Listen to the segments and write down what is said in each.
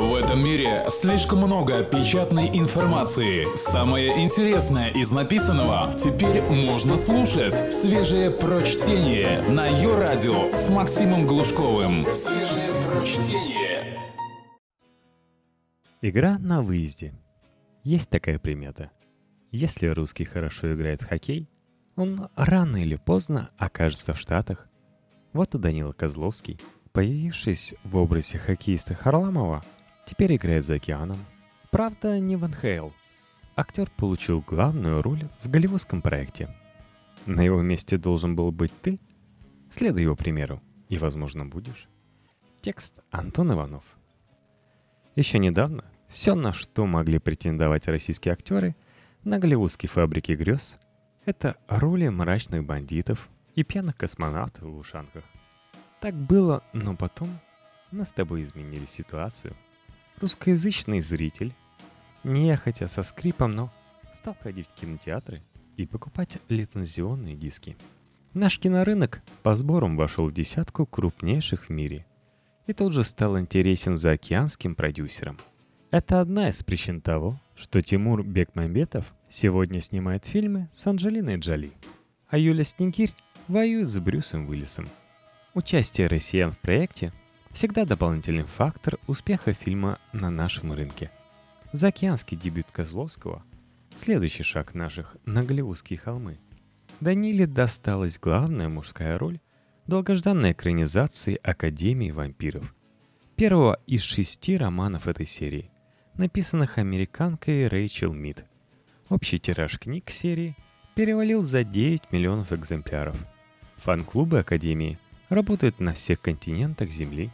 В этом мире слишком много печатной информации. Самое интересное из написанного теперь можно слушать. Свежее прочтение на ее радио с Максимом Глушковым. Свежее прочтение. Игра на выезде. Есть такая примета. Если русский хорошо играет в хоккей, он рано или поздно окажется в Штатах. Вот и Данила Козловский, появившись в образе хоккеиста Харламова, теперь играет за океаном. Правда, не в НХЛ. Актер получил главную роль в голливудском проекте. На его месте должен был быть ты. Следуй его примеру, и, возможно, будешь. Текст Антон Иванов. Еще недавно все, на что могли претендовать российские актеры на голливудской фабрике грез, это роли мрачных бандитов и пьяных космонавтов в ушанках. Так было, но потом мы с тобой изменили ситуацию. Русскоязычный зритель, нехотя со скрипом, но стал ходить в кинотеатры и покупать лицензионные диски. Наш кинорынок по сборам вошел в десятку крупнейших в мире и тут же стал интересен заокеанским продюсерам. Это одна из причин того, что Тимур Бекмамбетов сегодня снимает фильмы с Анджелиной Джоли, а Юля Снегирь воюет с Брюсом Уиллисом. Участие россиян в проекте всегда дополнительный фактор успеха фильма на нашем рынке. Заокеанский дебют Козловского – следующий шаг наших на Голливудские холмы. Даниле досталась главная мужская роль долгожданной экранизации Академии вампиров. Первого из шести романов этой серии, написанных американкой Рэйчел Мид. Общий тираж книг серии перевалил за 9 миллионов экземпляров. Фан-клубы Академии работают на всех континентах Земли,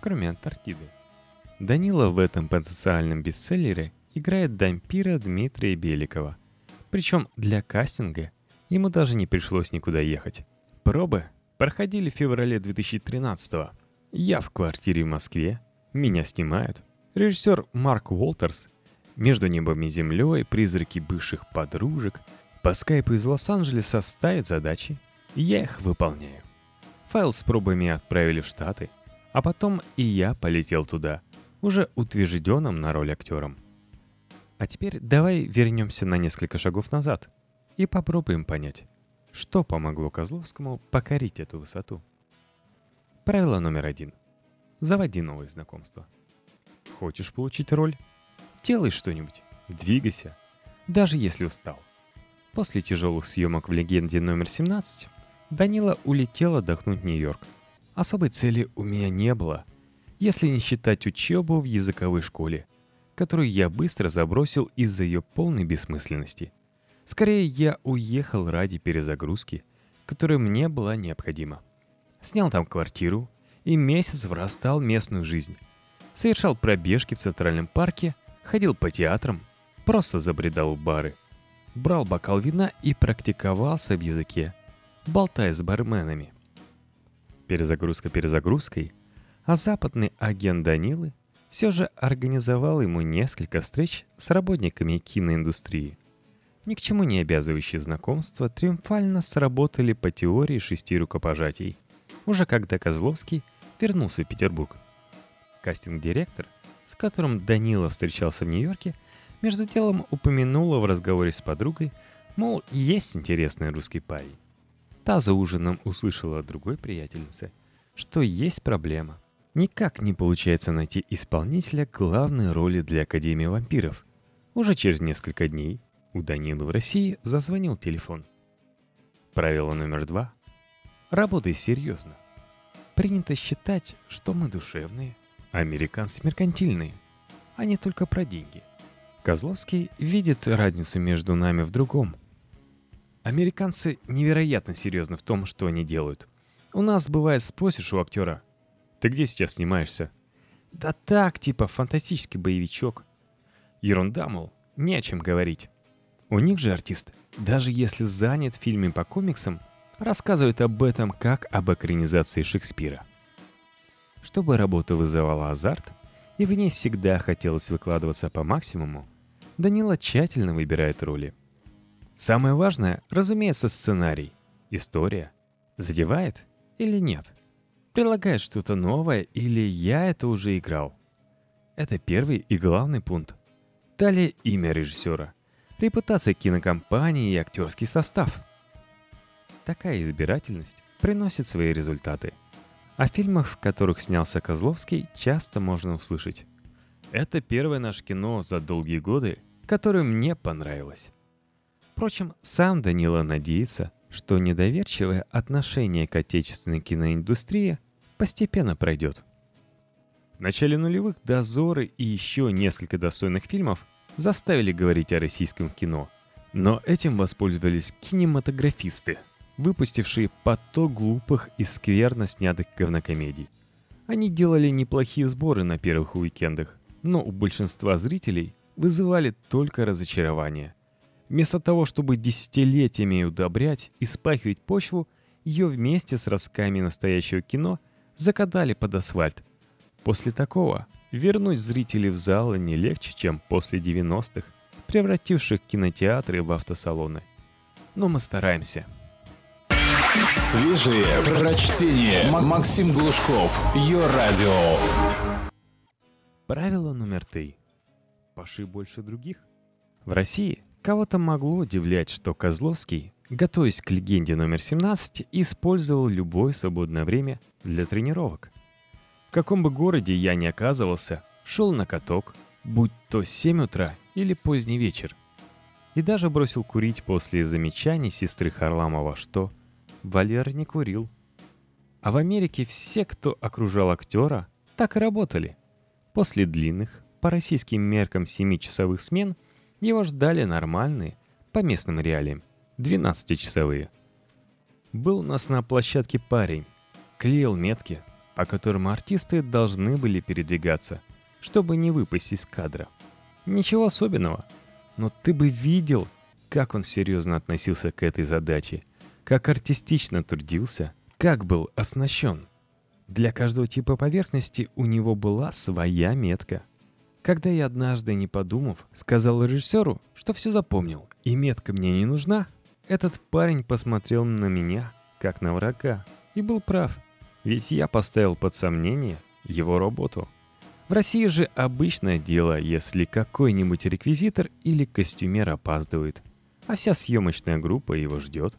кроме Антарктиды. Данила в этом потенциальном бестселлере играет дампира Дмитрия Беликова. Причем для кастинга ему даже не пришлось никуда ехать. Пробы проходили в феврале 2013 -го. Я в квартире в Москве, меня снимают. Режиссер Марк Уолтерс, «Между небом и землей», «Призраки бывших подружек», по скайпу из Лос-Анджелеса ставят задачи, и я их выполняю. Файл с пробами отправили в Штаты, а потом и я полетел туда, уже утвержденным на роль актером. А теперь давай вернемся на несколько шагов назад и попробуем понять, что помогло Козловскому покорить эту высоту. Правило номер один. Заводи новые знакомства. Хочешь получить роль? Делай что-нибудь, двигайся, даже если устал. После тяжелых съемок в «Легенде номер 17» Данила улетел отдохнуть в Нью-Йорк. Особой цели у меня не было, если не считать учебу в языковой школе, которую я быстро забросил из-за ее полной бессмысленности. Скорее, я уехал ради перезагрузки, которая мне была необходима. Снял там квартиру и месяц врастал местную жизнь. Совершал пробежки в Центральном парке, ходил по театрам, просто забредал в бары – брал бокал вина и практиковался в языке, болтая с барменами. Перезагрузка перезагрузкой, а западный агент Данилы все же организовал ему несколько встреч с работниками киноиндустрии. Ни к чему не обязывающие знакомства триумфально сработали по теории шести рукопожатий, уже когда Козловский вернулся в Петербург. Кастинг-директор, с которым Данила встречался в Нью-Йорке, между делом упомянула в разговоре с подругой, мол, есть интересный русский парень. Та за ужином услышала от другой приятельницы, что есть проблема. Никак не получается найти исполнителя главной роли для Академии вампиров. Уже через несколько дней у Данилы в России зазвонил телефон. Правило номер два. Работай серьезно. Принято считать, что мы душевные, американцы меркантильные, а не только про деньги. Козловский видит разницу между нами в другом. Американцы невероятно серьезны в том, что они делают. У нас бывает спросишь у актера, «Ты где сейчас снимаешься?» «Да так, типа фантастический боевичок». Ерунда, мол, не о чем говорить. У них же артист, даже если занят в фильме по комиксам, рассказывает об этом как об экранизации Шекспира. Чтобы работа вызывала азарт, и в ней всегда хотелось выкладываться по максимуму, Данила тщательно выбирает роли. Самое важное, разумеется, сценарий. История. Задевает или нет? Предлагает что-то новое или я это уже играл? это первый и главный пункт. Далее имя режиссера, репутация кинокомпании и актерский состав. Такая избирательность приносит свои результаты. О фильмах, в которых снялся Козловский, часто можно услышать. Это первое наше кино за долгие годы, которое мне понравилось. Впрочем, сам Данила надеется, что недоверчивое отношение к отечественной киноиндустрии постепенно пройдет. В начале нулевых «Дозоры» и еще несколько достойных фильмов заставили говорить о российском кино. Но этим воспользовались кинематографисты, выпустившие поток глупых и скверно снятых говнокомедий. Они делали неплохие сборы на первых уикендах, но у большинства зрителей вызывали только разочарование. Вместо того, чтобы десятилетиями удобрять и спахивать почву, ее вместе с ростками настоящего кино закатали под асфальт. После такого вернуть зрителей в залы не легче, чем после 90-х, превративших кинотеатры в автосалоны. Но мы стараемся. Свежие прочтение. Максим Глушков. Ее радио. Правило номер три. Паши больше других. В России Кого-то могло удивлять, что Козловский, готовясь к легенде номер 17, использовал любое свободное время для тренировок. В каком бы городе я ни оказывался, шел на каток, будь то 7 утра или поздний вечер. И даже бросил курить после замечаний сестры Харламова, что Валер не курил. А в Америке все, кто окружал актера, так и работали. После длинных, по российским меркам 7-часовых смен – его ждали нормальные, по местным реалиям, 12-часовые. Был у нас на площадке парень, клеил метки, по которым артисты должны были передвигаться, чтобы не выпасть из кадра. Ничего особенного, но ты бы видел, как он серьезно относился к этой задаче, как артистично трудился, как был оснащен. Для каждого типа поверхности у него была своя метка. Когда я однажды, не подумав, сказал режиссеру, что все запомнил, и метка мне не нужна, этот парень посмотрел на меня, как на врага, и был прав, ведь я поставил под сомнение его работу. В России же обычное дело, если какой-нибудь реквизитор или костюмер опаздывает, а вся съемочная группа его ждет.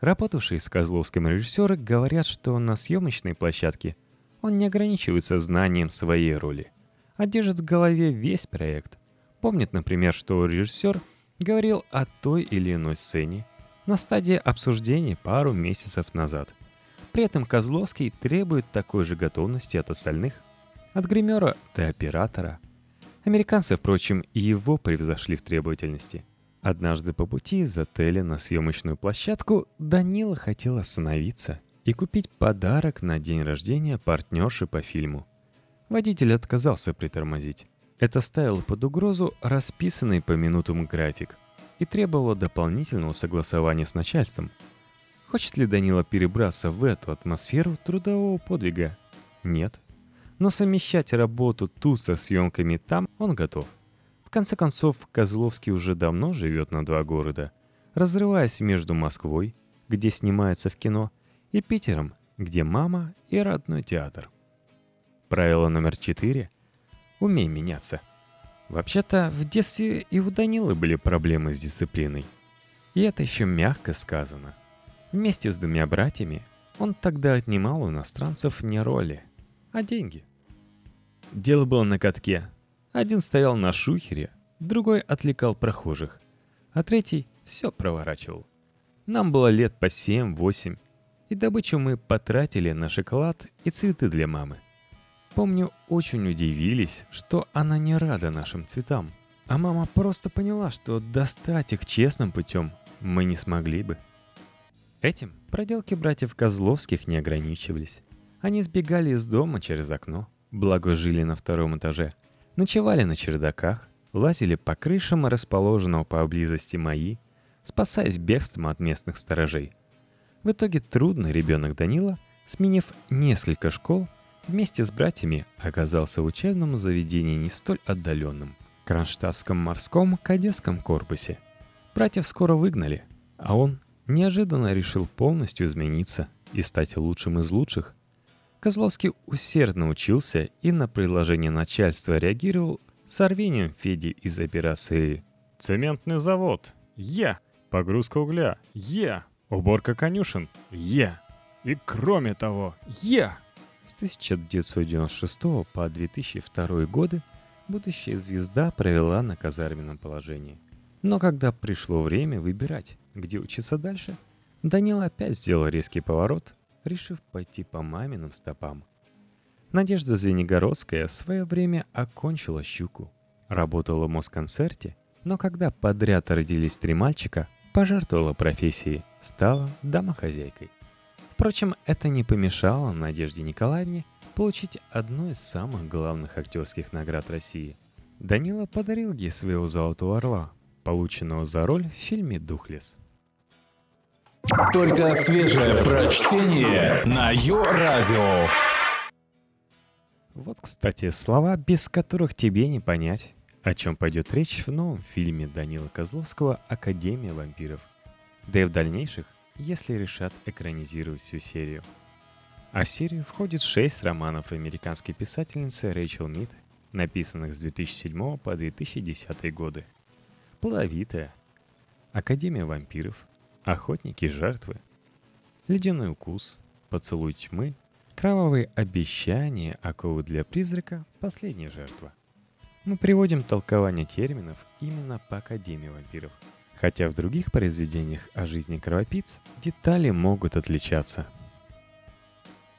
Работавшие с Козловским режиссеры говорят, что на съемочной площадке он не ограничивается знанием своей роли, а держит в голове весь проект. Помнит, например, что режиссер говорил о той или иной сцене на стадии обсуждения пару месяцев назад. При этом Козловский требует такой же готовности от остальных, от гримера до оператора. Американцы, впрочем, и его превзошли в требовательности. Однажды по пути из отеля на съемочную площадку Данила хотел остановиться и купить подарок на день рождения партнерши по фильму – Водитель отказался притормозить. Это ставило под угрозу расписанный по минутам график и требовало дополнительного согласования с начальством. Хочет ли Данила перебраться в эту атмосферу трудового подвига? Нет. Но совмещать работу тут со съемками там он готов. В конце концов, Козловский уже давно живет на два города, разрываясь между Москвой, где снимается в кино, и Питером, где мама и родной театр. Правило номер четыре – умей меняться. Вообще-то, в детстве и у Данилы были проблемы с дисциплиной. И это еще мягко сказано. Вместе с двумя братьями он тогда отнимал у иностранцев не роли, а деньги. Дело было на катке. Один стоял на шухере, другой отвлекал прохожих, а третий все проворачивал. Нам было лет по 7-8, и добычу мы потратили на шоколад и цветы для мамы. Помню, очень удивились, что она не рада нашим цветам. А мама просто поняла, что достать их честным путем мы не смогли бы. Этим проделки братьев Козловских не ограничивались. Они сбегали из дома через окно, благо жили на втором этаже, ночевали на чердаках, лазили по крышам расположенного поблизости мои, спасаясь бегством от местных сторожей. В итоге трудный ребенок Данила, сменив несколько школ, Вместе с братьями оказался в учебном заведении не столь отдаленном – Кронштадтском морском кадетском корпусе. Братьев скоро выгнали, а он неожиданно решил полностью измениться и стать лучшим из лучших. Козловский усердно учился и на предложение начальства реагировал с рвением Феди из операции «Цементный завод! Я! Погрузка угля! Я! Уборка конюшен! Я! И кроме того, я!» С 1996 по 2002 годы будущая звезда провела на казарменном положении. Но когда пришло время выбирать, где учиться дальше, Данил опять сделал резкий поворот, решив пойти по маминым стопам. Надежда Звенигородская в свое время окончила «Щуку». Работала в Москонцерте, но когда подряд родились три мальчика, пожертвовала профессией, стала домохозяйкой. Впрочем, это не помешало Надежде Николаевне получить одну из самых главных актерских наград России. Данила подарил ей своего «Золотого орла», полученного за роль в фильме «Духлес». Только свежее прочтение на Йо-Радио. Вот, кстати, слова, без которых тебе не понять, о чем пойдет речь в новом фильме Данила Козловского «Академия вампиров». Да и в дальнейших если решат экранизировать всю серию. А в серию входит шесть романов американской писательницы Рэйчел Мид, написанных с 2007 по 2010 годы. Плодовитая, Академия вампиров, Охотники жертвы, Ледяной укус, Поцелуй тьмы, Кровавые обещания, Оковы для призрака, Последняя жертва. Мы приводим толкование терминов именно по Академии вампиров – хотя в других произведениях о жизни кровопийц детали могут отличаться.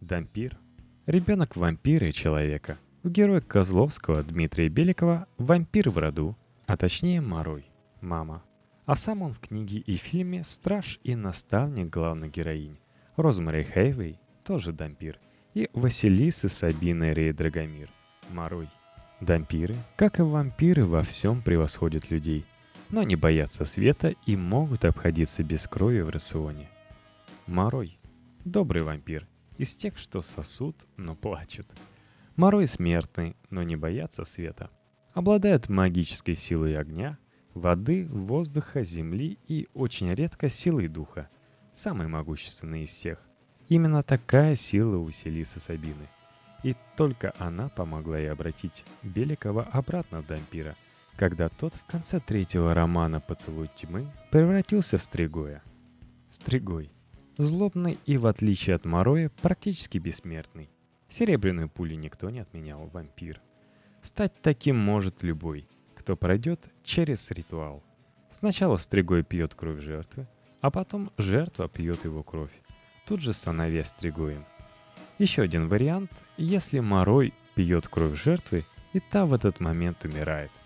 Дампир – ребенок вампира и человека. В герое Козловского Дмитрия Беликова – вампир в роду, а точнее Морой – мама. А сам он в книге и фильме «Страж и наставник главной героинь». Розмари Хейвей – тоже дампир. И Василиса Сабина Рей Драгомир – Морой. Дампиры, как и вампиры, во всем превосходят людей – но не боятся света и могут обходиться без крови в рационе. Морой – добрый вампир, из тех, что сосут, но плачут. Морой смертный, но не боятся света. Обладают магической силой огня, воды, воздуха, земли и очень редко силой духа. Самый могущественный из всех. Именно такая сила у Селисы Сабины. И только она помогла ей обратить Беликова обратно в Дампира – когда тот в конце третьего романа «Поцелуй тьмы» превратился в Стригоя. Стригой. Злобный и, в отличие от Мороя, практически бессмертный. Серебряную пулю никто не отменял, вампир. Стать таким может любой, кто пройдет через ритуал. Сначала Стригой пьет кровь жертвы, а потом жертва пьет его кровь, тут же становясь Стригоем. Еще один вариант, если Морой пьет кровь жертвы, и та в этот момент умирает –